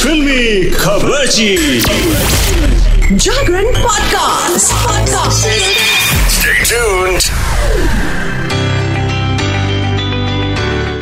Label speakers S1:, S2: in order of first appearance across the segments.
S1: फिल्मी खबरची
S2: जागरण podcast podcast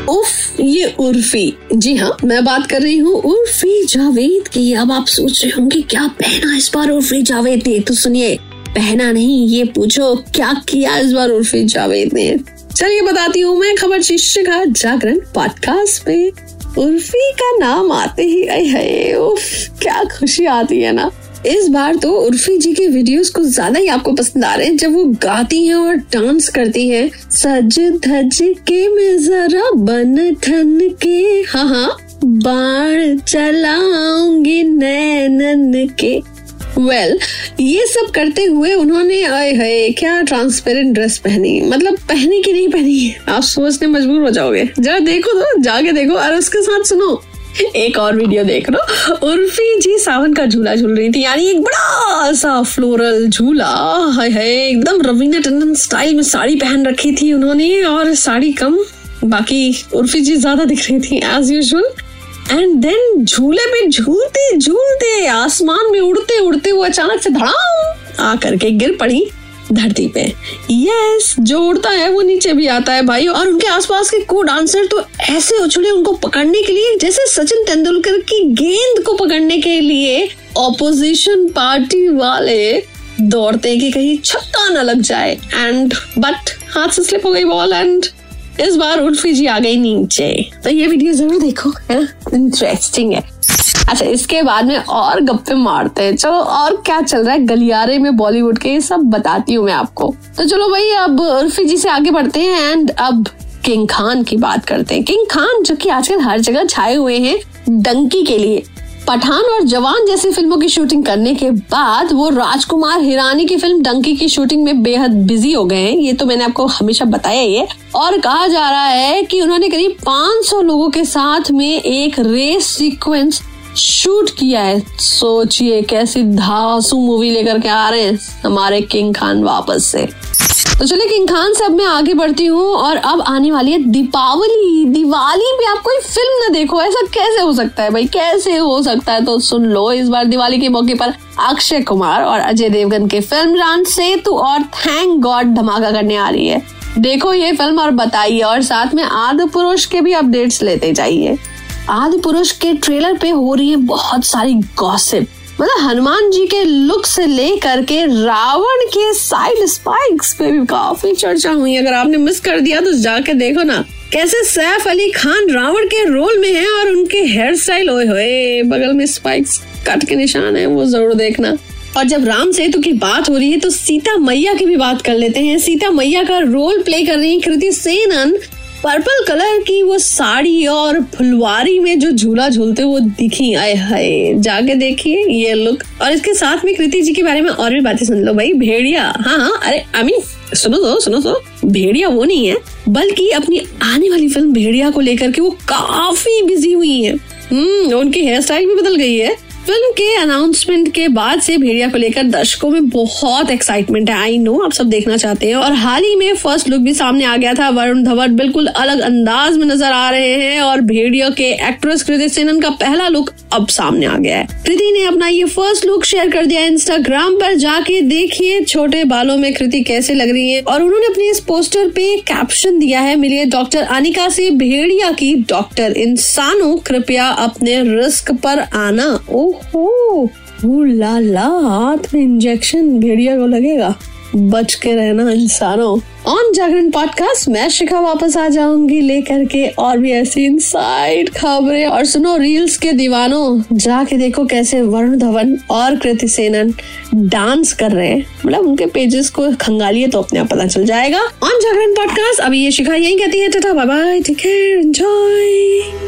S2: उफ ये उर्फी। जी हाँ मैं बात कर रही हूँ उर्फी जावेद की। अब आप सोच रहे होंगे क्या पहना इस बार उर्फी जावेद ने? तो सुनिए पहना नहीं ये पूछो क्या किया इस बार उर्फी जावेद ने? चलिए बताती हूँ मैं खबर शीर्षक जागरण पॉडकास्ट में उर्फी का नाम आते ही है उफ, क्या खुशी आती है ना। इस बार तो उर्फी जी के वीडियोस को ज़्यादा ही आपको पसंद आ रहे हैं, जब वो गाती हैं और डांस करती हैं। सज धज के में जरा बन ठन के हाँ हाँ बाढ़ चलाऊँगी नैनन के। वेल well, ये सब करते हुए उन्होंने आए है क्या ट्रांसपेरेंट ड्रेस पहनी? मतलब पहनी की नहीं पहनी? आप सोचने मजबूर हो जाओगे। जरा देखो तो जाके देखो और उसके साथ सुनो। एक और वीडियो देख लो। उर्फी जी सावन का झूला झूल रही थी यानी एक बड़ा सा फ्लोरल झूला। है है एकदम रवीना टंडन स्टाइल में साड़ी पहन रखी थी उन्होंने और साड़ी कम बाकी उर्फी जी ज़्यादा दिख रही थी एज यूजल एंड देन झूले में झूलते झूलते आसमान में उड़ते उड़ते वो अचानक से धड़ाम आ करके गिर पड़ी धरती पे। यस जो उड़ता है वो नीचे भी आता है भाई और उनके आसपास के को डांसर तो ऐसे उछले उनको पकड़ने के लिए, जैसे सचिन तेंदुलकर की गेंद को पकड़ने के लिए ऑपोजिशन पार्टी वाले दौड़ते कि कहीं छक्का न लग जाए। एंड बट हाथ से स्लिप हो गई बॉल एंड इस बार उर्फी जी आ गई नीचे। तो ये वीडियो ज़रूर देखो इंटरेस्टिंग है। अच्छा इसके बाद में और गप्पे मारते हैं। चलो, और क्या चल रहा है? गलियारे में बॉलीवुड के, ये सब बताती हूँ मैं आपको। तो चलो भाई, अब उर्फी जी से आगे बढ़ते हैं एंड अब किंग खान की बात करते हैं। किंग खान जो कि आजकल हर जगह छाए हुए हैं, डंकी के लिए। पठान और जवान जैसी फ़िल्मों की शूटिंग करने के बाद वो राजकुमार हिरानी की फ़िल्म डंकी की शूटिंग में बेहद बिज़ी हो गए हैं। ये तो मैंने आपको हमेशा बताया ही है। और कहा जा रहा है कि उन्होंने करीब 500 लोगों के साथ में एक रेस सीक्वेंस शूट किया है। सोचिए कैसी धासू मूवी लेकर के आ रहे हैं हमारे किंग खान वापस से। तो चलिए किंग खान से अब मैं आगे बढ़ती हूँ और अब आने वाली है दीपावली। दिवाली पे आप कोई फ़िल्म ना देखो, ऐसा कैसे हो सकता है भाई? कैसे हो सकता है? तो सुन लो इस बार दिवाली के मौके पर अक्षय कुमार और अजय देवगन की फ़िल्म रान सेतु और थैंक गॉड धमाका करने आ रही है। देखो ये फ़िल्म और बताइए, और साथ में आदि पुरुष के भी अपडेट्स लेते जाइए। आदि पुरुष के ट्रेलर पे हो रही है बहुत सारी गॉसिप मतलब हनुमान जी के लुक से लेकर के रावण के साइड स्पाइक्स पे भी काफ़ी चर्चा हुई। अगर आपने मिस कर दिया तो जाके देखो ना, कैसे सैफ अली खान रावण के रोल में है और उनके हेयर स्टाइल ओए होए, बगल में स्पाइक्स कट के निशान है, वो ज़रूर देखना। और जब राम सेतु की बात हो रही है तो सीता मैया की भी बात कर लेते हैं। सीता मैया का रोल प्ले कर रही है कृति सेनन पर्पल कलर की वो साड़ी और फुलवारी में जो झूला झूलते वो दिखी, आए हाय। जाके देखिए, ये लुक और इसके साथ में कृति जी के बारे में और भी बातें सुन लो भाई। भेड़िया। हाँ हाँ अरे आई मीन सुनो तो सुनो तो। भेड़िया वो नहीं है, बल्कि अपनी आने वाली फ़िल्म भेड़िया को लेकर के वो काफ़ी बिज़ी हुई है। हम्म उनकी हेयर स्टाइल भी बदल गई है। फ़िल्म के अनाउंसमेंट के बाद से भेड़िया को लेकर दर्शकों में बहुत एक्साइटमेंट है। आई नो आप सब देखना चाहते हैं। और हाल ही में फ़र्स्ट लुक भी सामने आ गया था। वरुण धवन बिल्कुल अलग अंदाज में नज़र आ रहे हैं और भेड़िया के एक्ट्रेस कृति सेनन का पहला लुक अब सामने आ गया है। कृति ने अपना ये फ़र्स्ट लुक शेयर कर दिया इंस्टाग्राम पर। जाके देखिए, छोटे बालों में कृति कैसे लग रही है। और उन्होंने अपने इस पोस्टर पे कैप्शन दिया है, मिलिए डॉक्टर अनिका से, भेड़िया की डॉक्टर इंसानों, कृपया अपने रिस्क पर आना। ओह ओहो ला ला, हाथ में इंजेक्शन भेड़िया को लगेगा। बच के रहना इंसानों। ऑन जागरण पॉडकास्ट मैं शिखा वापस आ जाऊँगी लेकर के और भी ऐसी इनसाइड खबरें। और सुनो रील्स के दीवानों, जाके देखो कैसे वरुण धवन और कृति सेनन डांस कर रहे हैं। मतलब उनके पेजेस को खंगालिए तो अपने आप पता चल जाएगा। ऑन जागरण पॉडकास्ट अभी ये शिखा यही कहती है tata bye bye take care enjoy